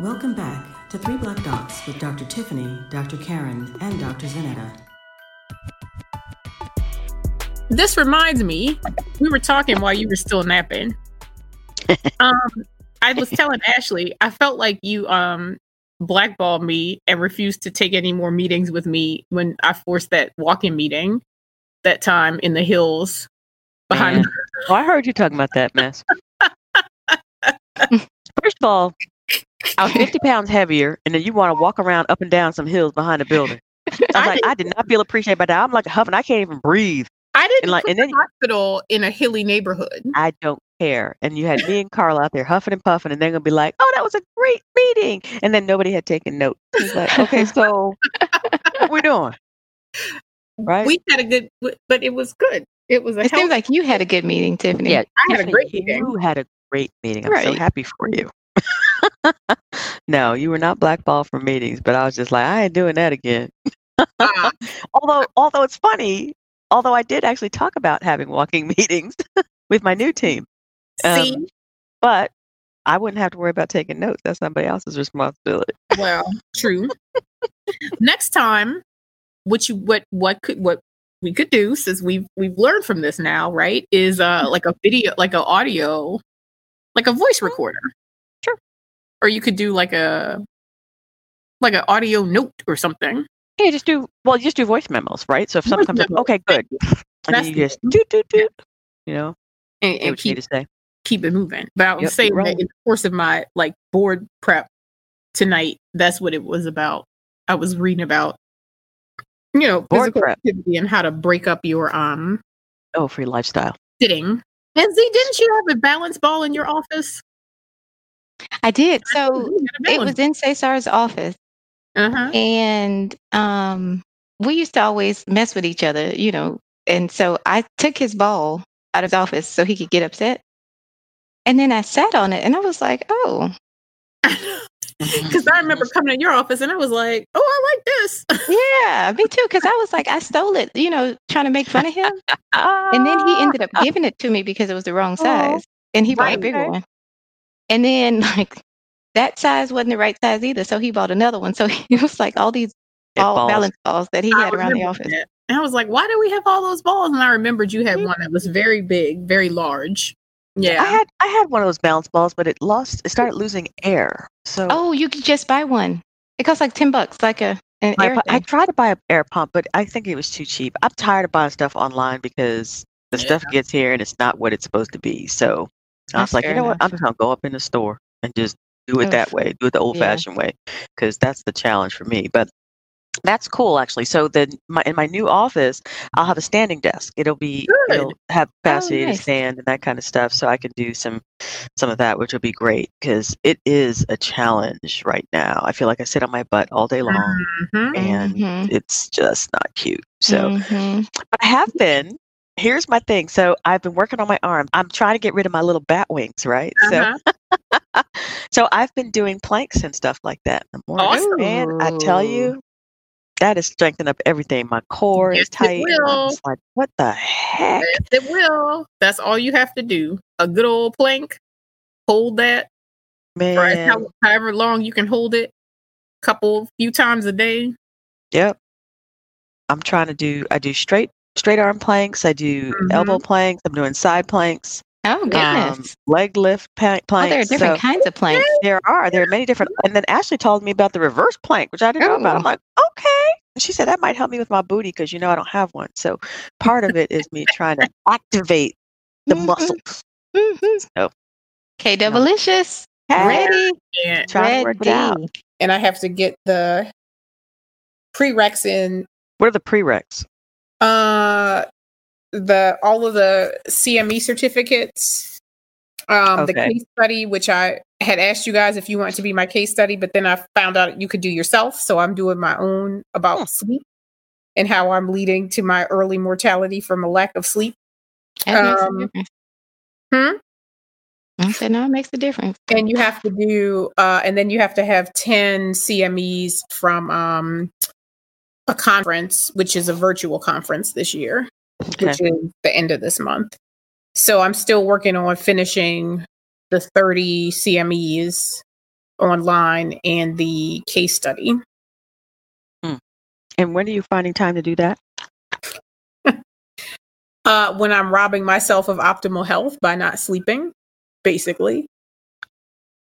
Welcome back to Three Black Dots with Dr. Tiffany, Dr. Karen, and Dr. Zanetta. This reminds me, we were talking while you were still napping. um, I was telling Ashley, I felt like you um blackballed me and refused to take any more meetings with me when I forced that walk-in meeting that time in the hills behind. Oh, I heard you talking about that mess. First of all, I was 50 pounds heavier, and then you want to walk around up and down some hills behind a building. I was I like, did- I did not feel appreciated by that. I'm like huffing. I can't even breathe. I didn't And like- put and the then- hospital in a hilly neighborhood. I don't care. And you had me and Carla out there huffing and puffing, and they're gonna be like, "Oh, that was a great meeting," and then nobody had taken notes. It's like, okay, so what we doing? Right? We had a good, but it was good. It was a It healthy. seems like you had a good meeting, Tiffany. yeah, I had a great meeting. You had a great meeting. I'm so happy for mm-hmm. you. no, you were not blackballed from meetings, but I was just like, I ain't doing that again. Ah, although, although it's funny, although I did actually talk about having walking meetings with my new team, see, Um, but I wouldn't have to worry about taking notes. That's somebody else's responsibility. well, true. Next time, what you what what could what we could do since we've we've learned from this now, right? Is uh like a video, like a audio, like a voice recorder. Or you could do like a like an audio note or something. Yeah, just do well. You just do voice memos, right? So if something comes up, okay, good, and That's you just doot doot doot. You know, And, and what you need keep to say. keep it moving. But I was Yep, saying keep that in the course of my like board prep tonight, that's what it was about. I was reading about you know Board physical prep. activity and how to break up your um Oh, for your lifestyle. sitting. And Z, didn't you have a balance ball in your office? I did. So You had a it was in Cesar's office, Uh-huh. and um, we used to always mess with each other, you know. And so I took his ball out of his office so he could get upset. And then I sat on it, and I was like, "Oh, Because I remember coming in your office and I was like, oh, I like this. yeah, me too." Because I was like, I stole it, you know, trying to make fun of him. And then he ended up giving it to me because it was the wrong Oh, size, and he bought right, a bigger one. And then like that size wasn't the right size either, so he bought another one. So he was like all these ball balls. balance balls that he I had around the office. that. And I was like, why do we have all those balls? And I remembered you had mm-hmm. one that was very big, very large. Yeah. I had I had one of those balance balls, but it lost. It started losing air. So Oh, you could just buy one. It costs like ten bucks, like a an air pu- I tried to buy an air pump, but I think it was too cheap. I'm tired of buying stuff online because the stuff gets here and it's not what it's supposed to be. So I was like, you know what? I'm just gonna go up in the store and just do it that way, do it the old fashioned way, because that's the challenge for me. But that's cool actually. So then my in my new office, I'll have a standing desk. It'll be Good. it'll have capacity nice. to stand and that kind of stuff. So I can do some some of that, which will be great because it is a challenge right now. I feel like I sit on my butt all day long Mhm. and Mhm. it's just not cute. So Mhm. but I have been. Here's my thing. So I've been working on my arm. I'm trying to get rid of my little bat wings, right? Uh-huh. So so I've been doing planks and stuff like that in the morning. Awesome. And I tell you, that has strengthened up everything. My core Yes, is tight. and I'm will. like, what the heck? Yes, it will. That's all you have to do. A good old plank. Hold that Man. how, however long you can hold it. Couple few times a day. Yep. I'm trying to do I do straight straight arm planks. I do elbow planks. I'm doing side planks. Oh Um, goodness. leg lift pa- planks. oh, there are different So- kinds of planks. There are. There are many different. And then Ashley told me about the reverse plank, which I didn't know about. I'm like, okay. And she said that might help me with my booty because you know I don't have one. So part of it is me trying to activate the Mhm. muscles. Mhm. So K Doublelicious. Hey, Ready. And, trying to work it out. Ready. and I have to get the prereqs in What are the prereqs? Uh the all of the CME certificates. Um the case study, which I had asked you guys if you want to be my case study, but then I found out you could do yourself. So I'm doing my own about Hmm. sleep and how I'm leading to my early mortality from a lack of sleep. That makes a Um, difference. hmm? I said no, it makes a difference. and you have to do uh and then you have to have 10 cmes from um a conference which is a virtual conference this year Okay. which is the end of this month so i'm still working on finishing the 30 cmes online and the case study. And when are you finding time to do that? Uh, when I'm robbing myself of optimal health by not sleeping, basically.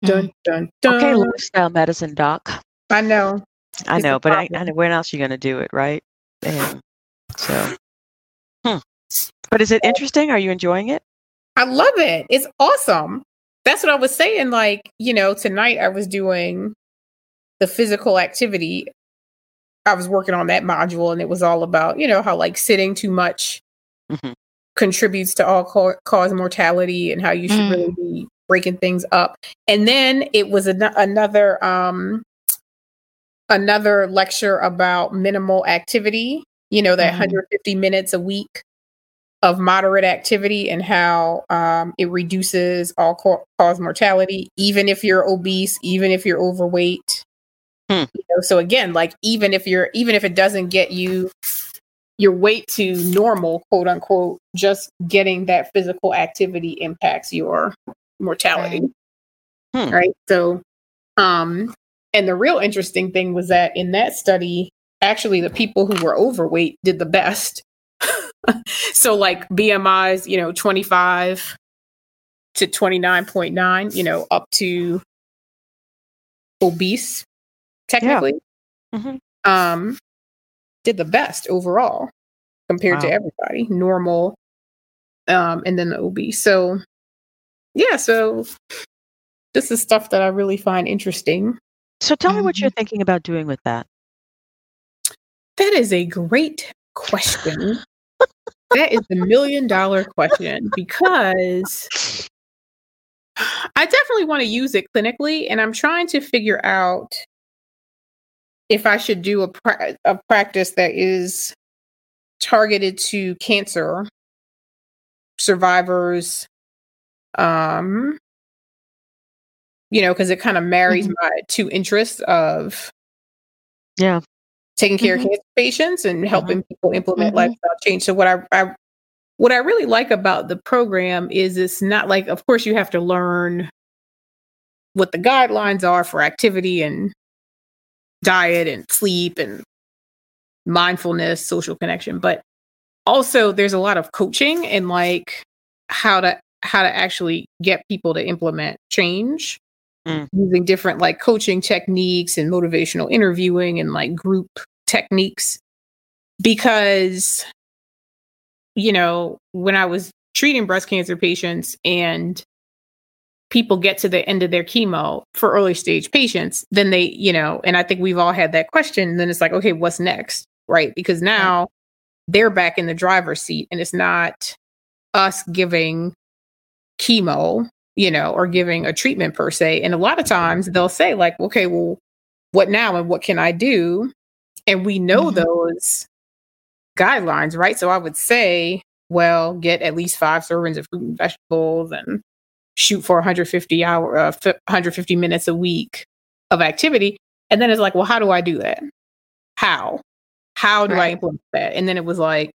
Dun, dun, dun. Okay, lifestyle medicine doc. I know. I know, but I, I know when else are you going to do it, right? And so, hmm. But is it interesting? Are you enjoying it? I love it. It's awesome. That's what I was saying. Like, you know, tonight I was doing the physical activity. I was working on that module and it was all about, you know, how like sitting too much Mhm. contributes to all ca- cause mortality and how you should Mm. really be breaking things up. And then it was an- another um another lecture about minimal activity, you know, that Mhm. 150 minutes a week of moderate activity and how um, it reduces all ca- cause mortality, even if you're obese, even if you're overweight. Hmm. You know, so again, like even if you're even if it doesn't get you your weight to normal, quote unquote, just getting that physical activity impacts your mortality. Right. Hmm. Right. So um and the real interesting thing was that in that study, actually the people who were overweight did the best. so like BMIs, you know, 25 to 29.9, you know, up to obese technically. Mhm. Um did the best overall compared to everybody, normal um and then the obese. So yeah, so this is stuff that I really find interesting. So tell me what Mm-hmm. you're thinking about doing with that. That is a great question. that is the million dollar question because I definitely want to use it clinically, and I'm trying to figure out if I should do a, pra- a practice that is targeted to cancer survivors. Um, you know, because it kind of marries Mhm. my two interests of Yeah. taking care Mhm. of cancer patients and helping people implement Mhm. lifestyle change. So what I, I what I really like about the program is it's not like of course you have to learn what the guidelines are for activity and diet and sleep and mindfulness, social connection, but also there's a lot of coaching and like how to how to actually get people to implement change Mm. using different like coaching techniques and motivational interviewing and like group techniques. Because you know when i was treating breast cancer patients and people get to the end of their chemo for early stage patients then they you know and i think we've all had that question then it's like okay what's next right? Because now they're back in the driver's seat and it's not us giving chemo you know or giving a treatment per se. And a lot of times they'll say like okay well what now and what can i do? And we know Mhm. those guidelines right? So i would say well get at least five servings of fruit and vegetables and shoot for 150 hour uh, fi- 150 minutes a week of activity. And then it's like well how do i do that? How? How do i implement that? And then it was like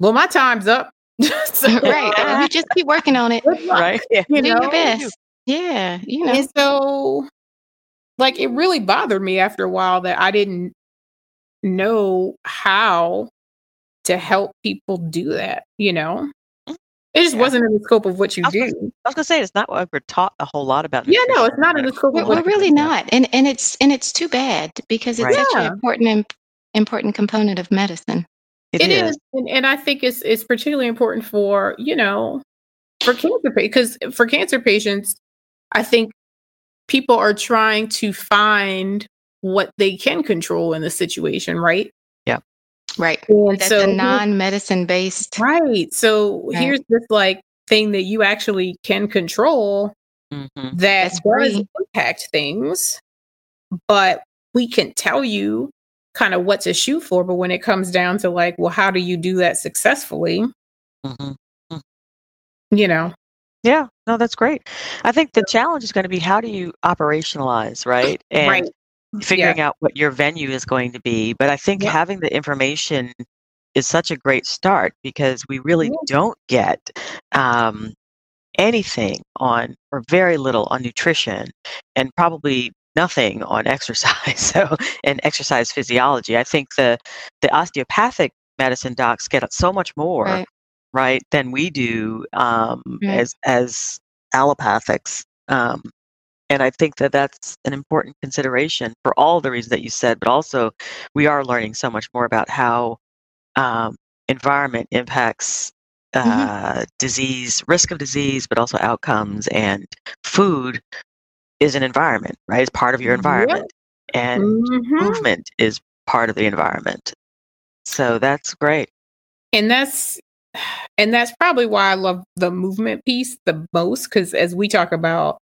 well my time's up So, right. uh, You just keep working on it. Right. Yeah. you Do know your best. Yeah. You know. and so like it really bothered me after a while that i didn't know how to help people do that you know it just Yeah. wasn't in the scope of what you I do gonna- I was gonna say it's not what we're taught a whole lot about. yeah no it's not in the scope We're, of we're really not, and and it's and it's too bad because it's Right. such Yeah. an important im- important component of medicine. It is, And, and i think it's it's particularly important for you know for cancer because for cancer patients i think people are trying to find what they can control in the situation right Yeah, Right. and That's so a non-medicine based. Right. So Right. here's this like thing that you actually can control hmm that That's does free. impact things, but we can tell you kind of what to shoot for. But when it comes down to like, well, how do you do that successfully? hmm You know, Yeah. No, that's great. I think the challenge is going to be how do you operationalize, right? And right. figuring out what your venue is going to be. But I think Yeah. having the information is such a great start because we really Yeah. don't get um, anything on, or very little on nutrition, and probably nothing on exercise. So, and exercise physiology. I think the the osteopathic medicine docs get so much more, right, right than we do um, right. as as allopathics. Um, and I think that that's an important consideration for all the reasons that you said, but also we are learning so much more about how um, environment impacts mm-hmm. uh, mm-hmm. disease, risk of disease, but also outcomes. And food is an environment, right? It's part of your environment. Yep. And mm-hmm. movement is part of the environment. So that's great. And that's and that's probably why I love the movement piece the most because as we talk about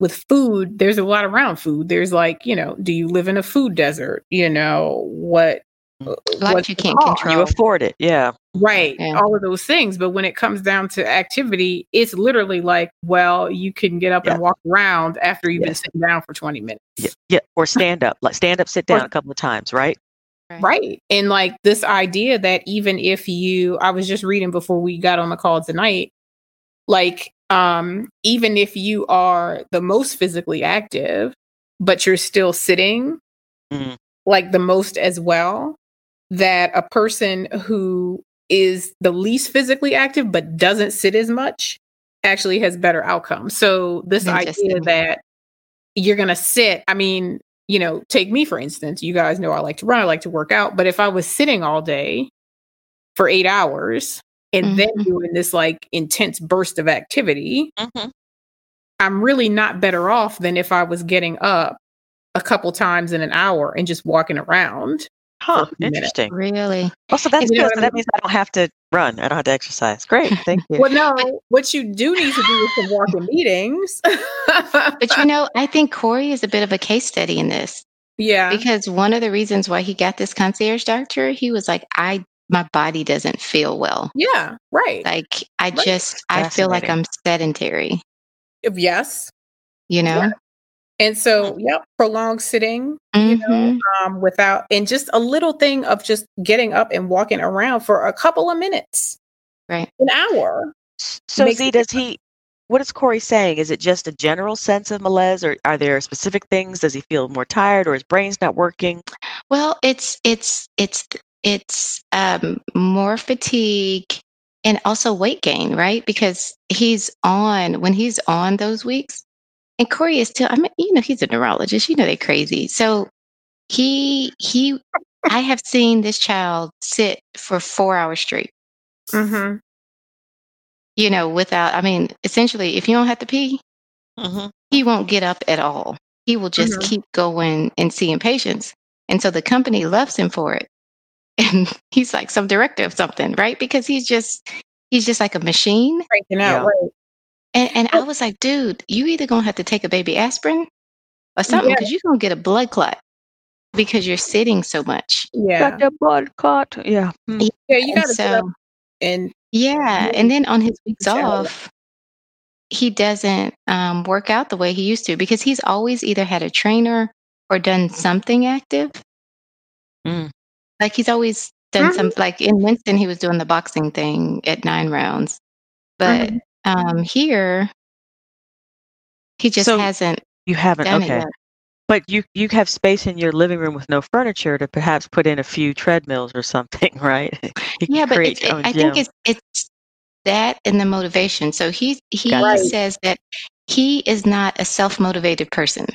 with food, there's a lot around food. There's like, you know, do you live in a food desert? You know, what uh, like you can't control. You afford it, yeah. Right. Yeah. All of those things. But when it comes down to activity, it's literally like, well, you can get up yeah. and walk around after you've yeah. been sitting down for 20 minutes. Yeah. yeah. Or stand up. Like stand up, sit down or, a couple of times, right? right? Right. And like this idea that even if you I was just reading before we got on the call tonight, like um, even if you are the most physically active, but you're still sitting mm. like the most as well, that a person who is the least physically active but doesn't sit as much actually has better outcomes. So this idea that you're going to sit, I mean, you know, take me for instance. You guys know I like to run, I like to work out, but if I was sitting all day for 8 hours and mm-hmm. then doing this like intense burst of activity, mm-hmm. I'm really not better off than if I was getting up a couple times in an hour and just walking around Huh, interesting. Really? Also, that's good. So that means I don't have to run. I don't have to exercise. Great. Thank you. well, no, what you do need to do is to walk in meetings. but you know, I think Corey is a bit of a case study in this. Yeah. Because one of the reasons why he got this concierge doctor, he was like, I my body doesn't feel well. Yeah, right. Like I right. just I feel like I'm sedentary. Yes. You know? Yeah. And so, yep, prolonged sitting, mm-hmm. you know, mm-hmm. um, without, and just a little thing of just getting up and walking around for a couple of minutes, right? An hour. So, Z, does he, what is Corey saying? Is it just a general sense of malaise, or are there specific things? Does he feel more tired, or his brain's not working? Well, it's it's it's it's um, more fatigue and also weight gain, right? Because he's on when he's on those weeks, and Corey is still, I mean, you know, he's a neurologist. You know, they're crazy. So he, he, I have seen this child sit for four hours straight. Mm-hmm. You know, without, I mean, essentially, if you don't have to pee, mm-hmm. he won't get up at all. He will just mm-hmm. keep going and seeing patients. And so the company loves him for it. And he's like some director of something, right? Because he's just, he's just like a machine. Breaking out, yeah. right. And, and I was like, dude, you either gonna have to take a baby aspirin or something because yeah. you're gonna get a blood clot because you're sitting so much. Yeah, got the blood clot. Yeah, mm. yeah, you got to so, and yeah, and then on his weeks off, he doesn't um, work out the way he used to because he's always either had a trainer or done something active. Mm. Like he's always done mm-hmm. some. Like in Winston, he was doing the boxing thing at nine rounds, but. Mm-hmm um, here, he just so hasn't. You haven't. Okay. But you you have space in your living room with no furniture to perhaps put in a few treadmills or something, right? yeah, but it, I think it's it's that and the motivation. So he he right. says that he is not a self motivated person.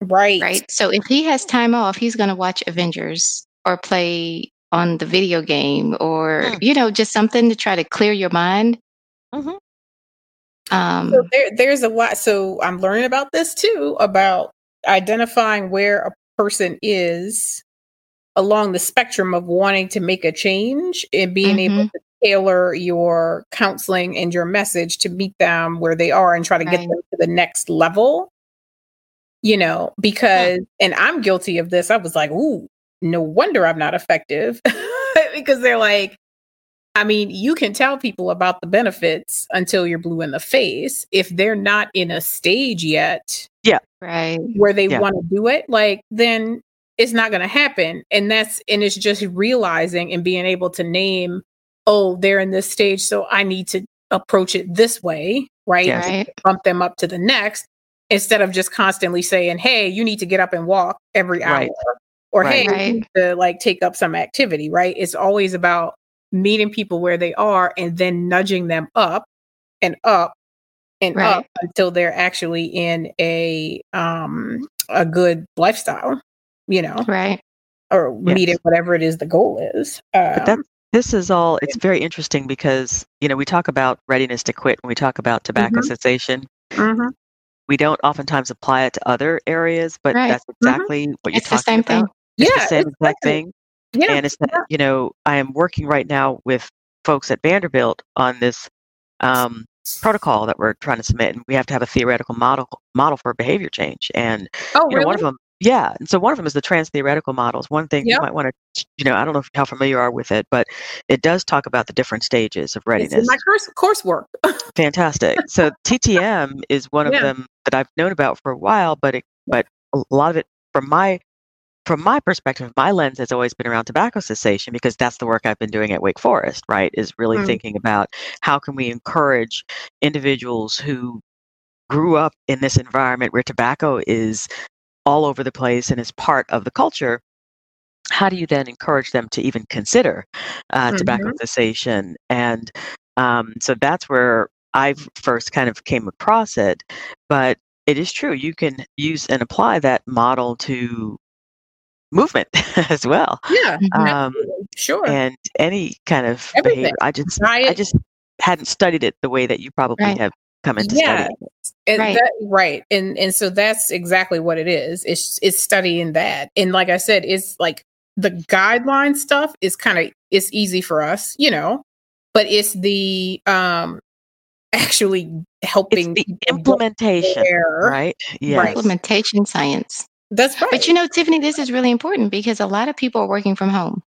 Right. Right. So if he has time off, he's going to watch Avengers or play on the video game or mm. you know just something to try to clear your mind. Mm-hmm. Um, so there, there's a lot. So I'm learning about this too about identifying where a person is along the spectrum of wanting to make a change and being mm-hmm. able to tailor your counseling and your message to meet them where they are and try to right. get them to the next level. You know, because, and I'm guilty of this. I was like, ooh, no wonder I'm not effective because they're like, I mean, you can tell people about the benefits until you're blue in the face. If they're not in a stage yet, yeah, right, where they yeah. want to do it, like then it's not going to happen. And that's and it's just realizing and being able to name, oh, they're in this stage, so I need to approach it this way, right? Yes. Right. Bump them up to the next instead of just constantly saying, "Hey, you need to get up and walk every hour," Right. or Right. "Hey, you need to like take up some activity." Right? It's always about meeting people where they are and then nudging them up and up and Right. up until they're actually in a um a good lifestyle, you know, Right. or Yes. meeting whatever it is the goal is. Um, But that this is all it's very interesting because you know we talk about readiness to quit when we talk about tobacco Mhm. cessation mhm. we don't oftentimes apply it to other areas but Right. that's exactly what you're It's the same about thing. it's Yeah, the same exact thing Yeah. and it's that you know i am working right now with folks at vanderbilt on this um, protocol that we're trying to submit and we have to have a theoretical model model for behavior change and oh, you know, really? one of them yeah and so one of them is the trans theoretical models one thing Yep. you might want to you know i don't know if, how familiar you are with it but it does talk about the different stages of It's in readiness my course coursework. fantastic so ttm is one of Yeah. them that i've known about for a while but it but a lot of it from my from my perspective my lens has always been around tobacco cessation because that's the work i've been doing at wake forest right is really Mm. thinking about how can we encourage individuals who grew up in this environment where tobacco is all over the place and is part of the culture how do you then encourage them to even consider uh, tobacco cessation and um, so that's where i first kind of came across it but it is true you can use and apply that model to movement as well Yeah, um, sure. and any kind of Everything. behavior i just i just hadn't studied it the way that you probably Right. have come into Yeah. studying it. And Right. that- right. And and so that's exactly what it is. It's it's studying that. And like I said, it's like the guideline stuff is kind of it's easy for us, you know, but it's the um actually it's helping the people get implementation there. right yes Implementation science. That's right. But you know, Tiffany, this is really important because a lot of people are working from home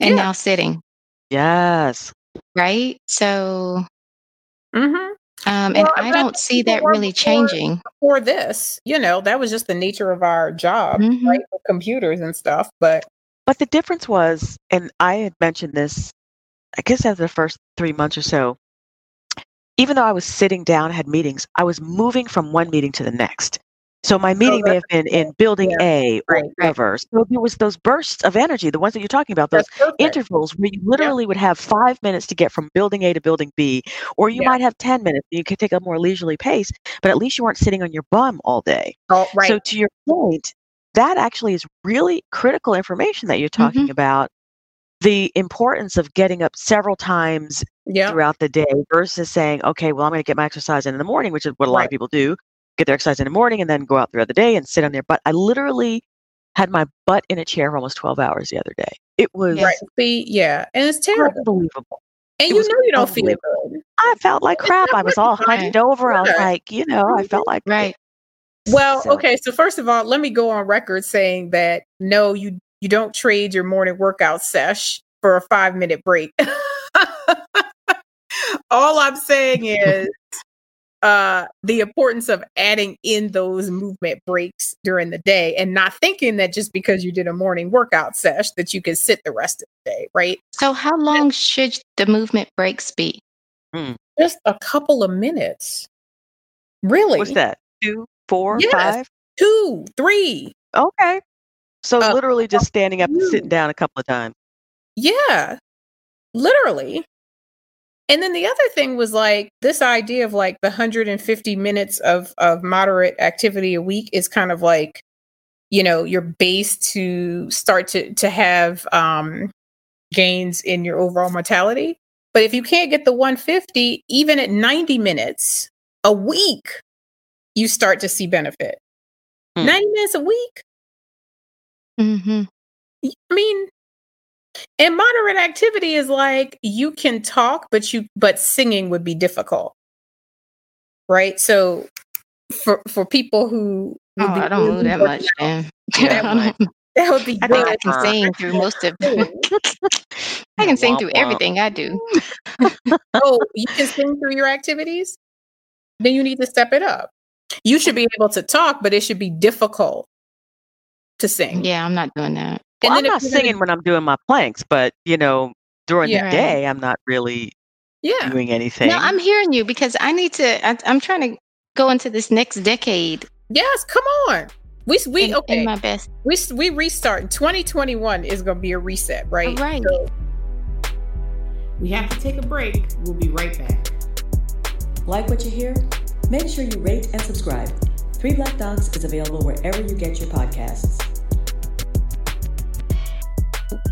and Yeah. now sitting, yes right? So, mm-hmm. um, and Well, I don't see that really before- changing. for this, you know, that was just the nature of our job, Mhm. right? With computers and stuff. But But the difference was, and I had mentioned this, I guess after the first three months or so, even though I was sitting down, had meetings, I was moving from one meeting to the next. So my meeting may have been in building Yeah. A or Right, right. whatever. So there was those bursts of energy, the ones that you're talking about, those intervals where you literally would have five minutes to get from building A to building B, or you Yeah. might have 10 minutes. You could take a more leisurely pace, but at least you weren't sitting on your bum all day. Oh, right. So to your point, that actually is really critical information that you're talking Mm-hmm. about. The importance of getting up several times yeah. throughout the day versus saying, okay, well, I'm going to get my exercise in in the morning, which is what a lot of people do. Get their exercise in the morning and then go out throughout the day and sit on their butt. I literally had my butt in a chair for almost 12 hours the other day. It was Right. See, yeah. And it's terrible. unbelievable. And It you know you don't feel unbelievable. good. I felt like It's crap. I was all right. hunched over. I was like, you know, I mm-hmm. felt like Right. Well, So- okay. So first of all, let me go on record saying that no, you you don't trade your morning workout sesh for a five minute break. all I'm saying is uh the importance of adding in those movement breaks during the day and not thinking that just because you did a morning workout sesh that you can sit the rest of the day, right? So, how long should the movement breaks be? Just a couple of minutes. Really? What's that? Two, four, Yes. five? Two, three. Okay. So Uh, literally just standing up and sitting down a couple of times. Yeah, literally. And then the other thing was like this idea of like the 150 minutes of of moderate activity a week is kind of like, you know, your base to start to to have um gains in your overall mortality. But if you can't get the 150, even at 90 minutes a week, you start to see benefit. Hmm. 90 minutes a week. hmm I mean, and moderate activity is like you can talk, but you but singing would be difficult, right? So for for people who Oh, be I don't know that much, man. Yeah, I, that would be I think I can sing through most of. I can sing through everything I do. oh, you can sing through your activities. Then you need to step it up. You should be able to talk, but it should be difficult to sing. Yeah, I'm not doing that. Well, And I'm not if gonna- singing when I'm doing my planks, but you know, during Yeah. the day, I'm not really Yeah. doing anything. No, I'm hearing you because I need to. I, I'm trying to go into this next decade Yes, come on. We we in, okay. in my best. we we restart. 2021 is going to be a reset, right? Right. So, We have to take a break. We'll be right back. Like what you hear? Make sure you rate and subscribe. Three Black Dots is available wherever you get your podcasts.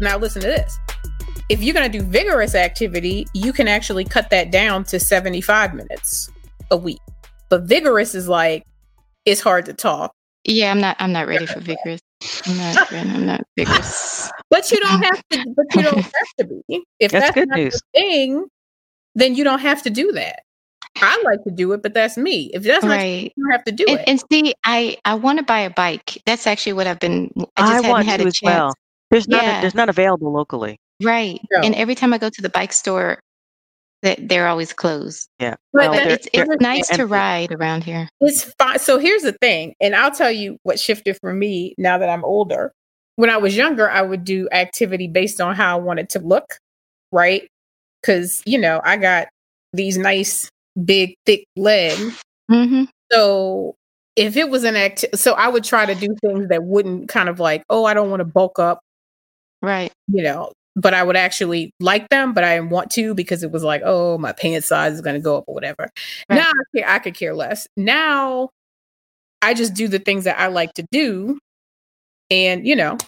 Now listen to this. If you're going to do vigorous activity, you can actually cut that down to 75 minutes a week. But vigorous is like it's hard to talk. Yeah, I'm not. I'm not ready for vigorous. I'm not. ready, I'm not vigorous. But you don't have to. But you don't have to be. If That's that's, good not news. the thing, then you don't have to do that. I like to do it, but that's me. If that's not, Right. you don't have to do And, it. and see, I I want to buy a bike. That's actually what I've been. I just I hadn't want had to a as chance. well. There's none. Yeah. There's none available locally. Right. No. And every time I go to the bike store, that they're always closed. Yeah. But Well, they're- it's it's they're nice to ride around here. It's fine. So here's the thing, and I'll tell you what shifted for me now that I'm older. When I was younger, I would do activity based on how I wanted to look, right? Because, you know, I got these nice, big, thick legs. hmm So if it was an act, so I would try to do things that wouldn't kind of like, oh, I don't want to bulk up, Right. you know, but I would actually like them, but I didn't want to because it was like, oh, my pants size is going to go up or whatever. Right. Now I, I could care less. Now I just do the things that I like to do. And, you know,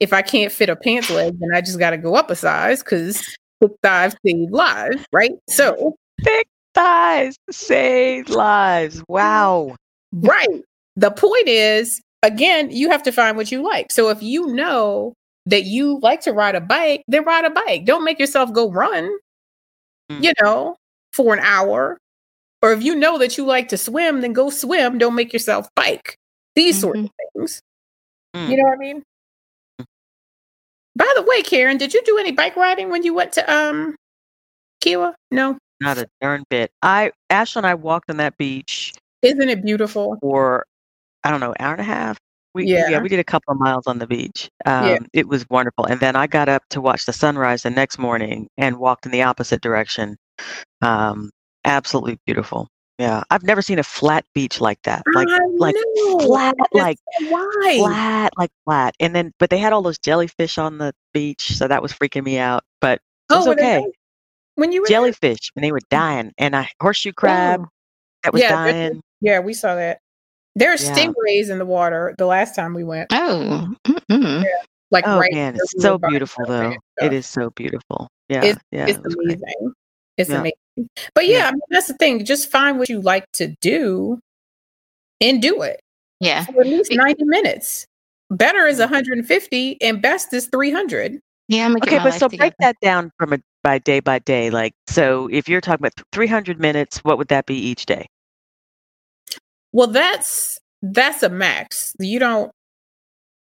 if I can't fit a pants leg, then I just got to go up a size because thick thighs save lives, right? So, Thick thighs save lives. Wow. right. The point is, again, you have to find what you like. So if you know that you like to ride a bike, then ride a bike. Don't make yourself go run, Mm. you know, for an hour. Or if you know that you like to swim, then go swim. Don't make yourself bike. These sort of things. Mm. You know what I mean? By the way, Karen, did you do any bike riding when you went to um Kiawah? No. Not a darn bit. I Ashley and I walked on that beach Isn't it beautiful? for I don't know, hour and a half. We Yeah. we did a couple of miles on the beach. Um, Yeah. It was wonderful. And then I got up to watch the sunrise the next morning and walked in the opposite direction. Um, absolutely beautiful. Yeah, I've never seen a flat beach like that. Like I like know. flat, That's like wide. flat, like flat. And then, but they had all those jellyfish on the beach, so that was freaking me out. But it was they okay. When you were there? Jellyfish, and they were dying, and a horseshoe crab Oh. that was Yeah, dying. Yeah, we saw that. There are Yeah. stingrays in the water the last time we went. Oh. Mm-mm. Like Oh right man, it's so beautiful though. and It stuff. is so beautiful. Yeah, yeah. It's it was great. amazing. It's Yeah. amazing. But yeah, Yeah. I mean, that's the thing. Just find what you like to do and do it Yeah. for at least 90 minutes. Better is 150 and best is 300. Yeah. I'm Okay, but life so break that down from a by day by day. Like, so if you're talking about 300 minutes, what would that be each day? Well, that's that's a max. You don't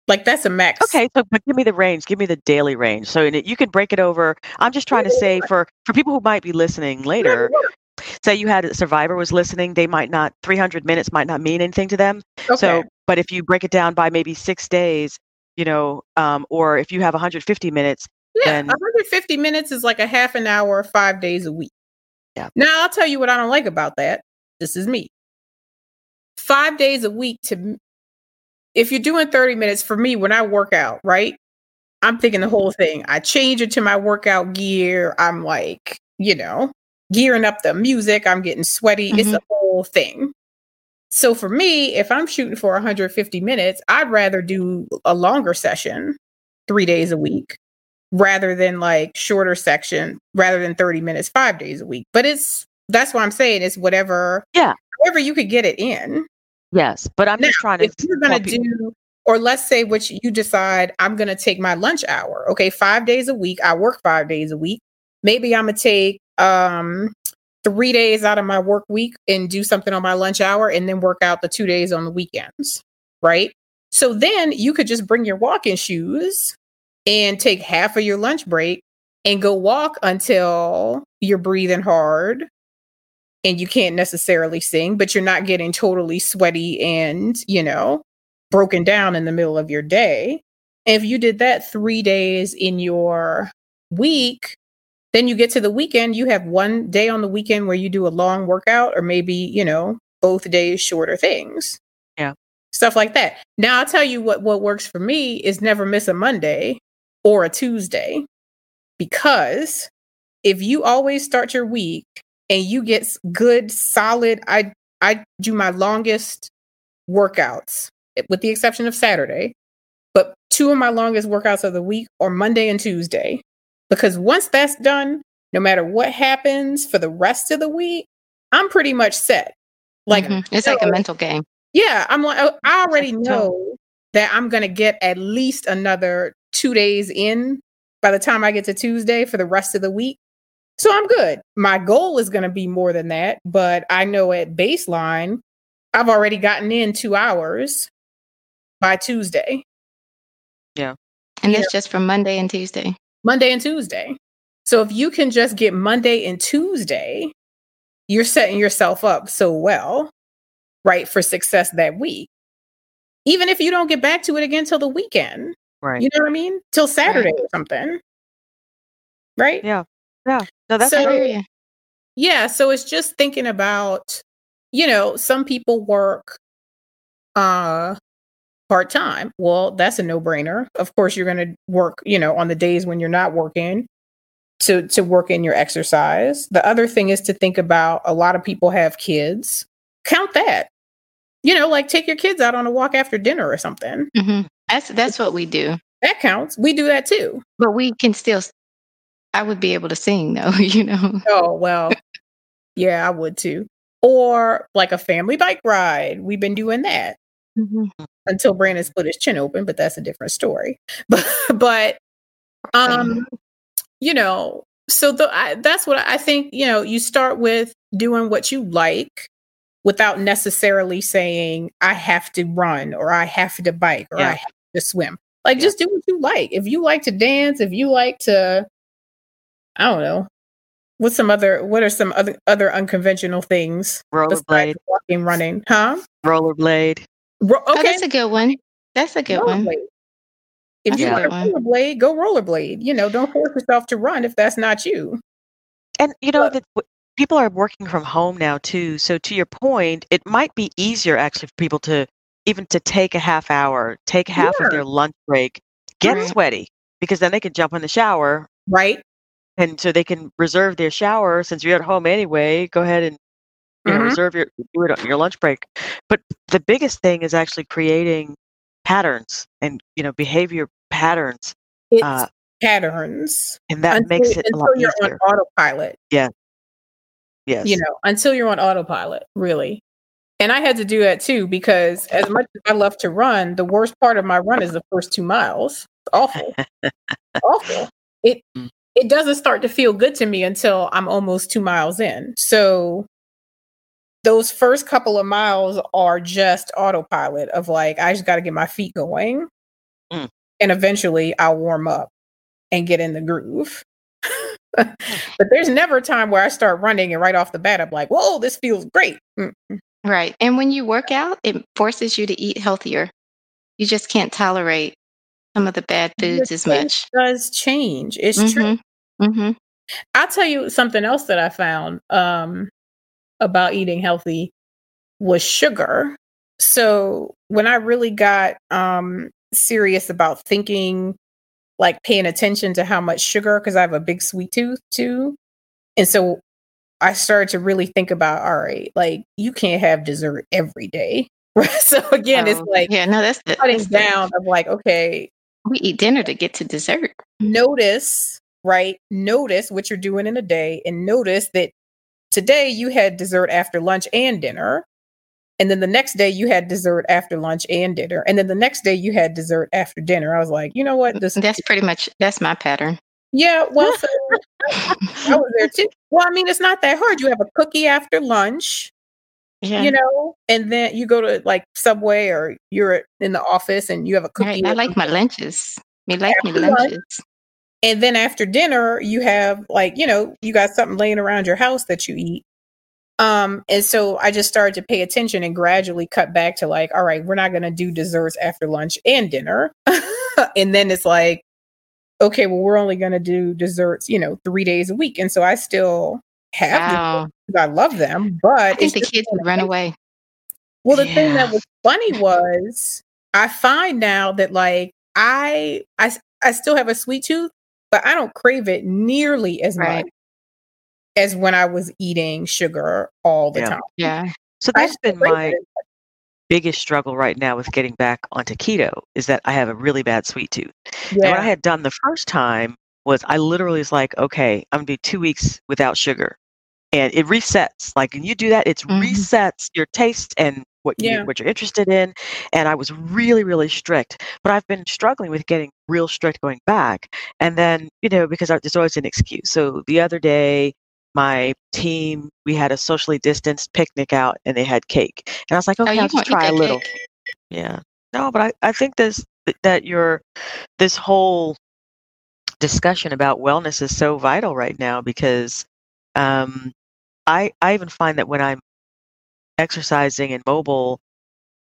like that's a max. Okay, so but give me the range. Give me the daily range. So you can break it over. I'm just trying to say for for people who might be listening later. Say you had a survivor was listening, they might not 300 minutes might not mean anything to them. Okay. So, but if you break it down by maybe six days, you know, um, or if you have 150 minutes, Yeah, then- 150 minutes is like a half an hour, five days a week. Yeah. Now I'll tell you what I don't like about that. This is me. Five days a week to, if you're doing 30 minutes for me when I work out, right? I'm thinking the whole thing. I change it to my workout gear. I'm like, you know, gearing up the music. I'm getting sweaty. It's Mhm. a whole thing. So for me, if I'm shooting for 150 minutes, I'd rather do a longer session, three days a week, rather than like shorter section, rather than 30 minutes, five days a week. But it's that's what I'm saying. It's whatever, Yeah. whatever you could get it in. Yes. But I'm just trying to. If you're gonna do, or let's say what you decide, I'm gonna take my lunch hour. Okay, five days a week. I work five days a week. Maybe I'm gonna take um three days out of my work week and do something on my lunch hour and then work out the two days on the weekends. Right. So then you could just bring your walking shoes and take half of your lunch break and go walk until you're breathing hard and you can't necessarily sing, but you're not getting totally sweaty and, you know, broken down in the middle of your day. If you did that three days in your week, Then you get to the weekend, you have one day on the weekend where you do a long workout, or maybe, you know, both days shorter things. Yeah. Stuff like that. Now I'll tell you what what works for me is never miss a Monday or a Tuesday. Because if you always start your week and you get good solid I I do my longest workouts eh, with the exception of Saturday. But two of my longest workouts of the week are Monday and Tuesday. Because once that's done, no matter what happens for the rest of the week, I'm pretty much set. Like mm-hmm. it's like a mental game. Yeah, I'm like oh, I already know that I'm going to get at least another 2 days in by the time I get to Tuesday for the rest of the week. So I'm good. My goal is going to be more than that, but I know at baseline I've already gotten in 2 hours by Tuesday. Yeah. And that's just from Monday and Tuesday. Monday and Tuesday. So if you can just get Monday and Tuesday, you're setting yourself up so well, right, for success that week. Even if you don't get back to it again till the weekend. Right. You know what I mean? Till Saturday right. or something. Right? Yeah. Yeah. No, that's so, true. Yeah. So it's just thinking about, you know, some people work uh part time. Well, that's a no brainer. Of course, you're going to work, you know, on the days when you're not working to to work in your exercise. The other thing is to think about a lot of people have kids. Count that. You know, like take your kids out on a walk after dinner or something. Mm-hmm. That's that's what we do. That counts. We do that too. But we can still. I would be able to sing though. You know. Oh well. yeah, I would too. Or like a family bike ride. We've been doing that. Mm-hmm. Until Brandon split his chin open, but that's a different story. But but um, you know, so the, I, that's what I think. You know, you start with doing what you like without necessarily saying I have to run or I have to bike or yeah. I have to swim. Like yeah. just do what you like. If you like to dance, if you like to, I don't know, what's some other what are some other other unconventional things? Rollerblade, walking, running, huh? Rollerblade. Ro- oh, okay, oh, that's a good one. That's a good one. If that's you want to rollerblade, go rollerblade. You know, don't force yourself to run if that's not you. And you know that people are working from home now too. So to your point, it might be easier actually for people to even to take a half hour, take half yeah. of their lunch break, get right. sweaty because then they can jump in the shower. Right. And so they can reserve their shower since you're at home anyway. Go ahead and you know, mm-hmm. reserve your do it on your lunch break. But the biggest thing is actually creating patterns and you know behavior patterns. It's uh, patterns, and that until, makes it a lot you're easier. on autopilot. Yeah. Yes. You know, until you're on autopilot, really. And I had to do that too because as much as I love to run, the worst part of my run is the first two miles. It's awful. awful. It mm. It doesn't start to feel good to me until I'm almost two miles in. So those first couple of miles are just autopilot of like I just got to get my feet going, mm. and eventually I'll warm up and get in the groove. but there's never a time where I start running and right off the bat I'm like, whoa, this feels great. mm Right, and when you work out, it forces you to eat healthier. You just can't tolerate some of the bad foods the as much. Does change? It's mm-hmm. true. Mm-hmm. I'll tell you something else that I found. Um, about eating healthy was sugar. So when I really got um, serious about thinking, like paying attention to how much sugar, because I have a big sweet tooth too. And so I started to really think about, all right, like you can't have dessert every day. so again, oh, it's like yeah, no, that's the, cutting that's down the, of like, okay, we eat dinner to get to dessert. Notice, right? Notice what you're doing in a day, and notice that today you had dessert after lunch and dinner. And then the next day you had dessert after lunch and dinner. And then the next day you had dessert after dinner. I was like, you know what? Mm, this that's pretty much that's my pattern. Yeah, well, so I was there too. Well, I mean, it's not that hard. You have a cookie after lunch, yeah. you know, and then you go to like Subway or you're in the office and you have a cookie. Right. I like my lunches. Me like me lunches. And then after dinner, you have like, you know, you got something laying around your house that you eat. Um, and so I just started to pay attention and gradually cut back to like, all right, we're not going to do desserts after lunch and dinner. and then it's like, okay, well, we're only going to do desserts, you know, three days a week. And so I still have Wow. them. I love them, but I think the kids would run away. Well, the thing that was funny was I find now that like I I I still have a sweet tooth, but I don't crave it nearly as Right. much as when I was eating sugar all the Yeah. time. Yeah. So that's been my it. biggest struggle right now with getting back onto keto is that I have a really bad sweet tooth. And what I had done the first time was I literally was like, okay, I'm gonna do two weeks without sugar. And it resets. Like when you do that, it Mhm. resets your taste and what you Yeah. what you're interested in. And I was really, really strict. But I've been struggling with getting real strict going back. And then, you know, because I, there's always an excuse. So the other day, my team, we had a socially distanced picnic out and they had cake. And I was like, Oh, okay, you I'll just try a little. cake? Yeah. No, but I, I think this that your this whole discussion about wellness is so vital right now because um I I even find that when I'm exercising and mobile,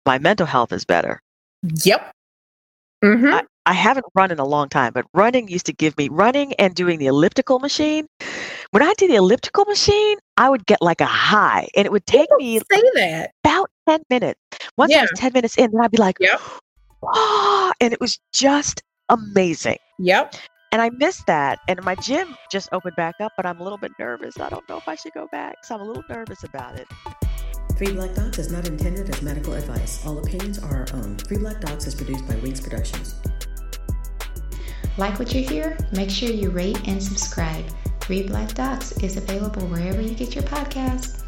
my mental health is better. Yep. hmm I, I haven't run in a long time, but running used to give me running and doing the elliptical machine. When I did the elliptical machine, I would get like a high and it would take me say that. about 10 minutes. Once I was 10 minutes in, then I'd be like, Yep. ah, and it was just amazing. Yep. And I missed that. And my gym just opened back up, but I'm a little bit nervous. I don't know if I should go back. So I'm a little nervous about it. Three Black Dots is not intended as medical advice. All opinions are our own. Three Black Dots is produced by Wings Productions. Like what you hear? Make sure you rate and subscribe. Three Black Dots is available wherever you get your podcasts.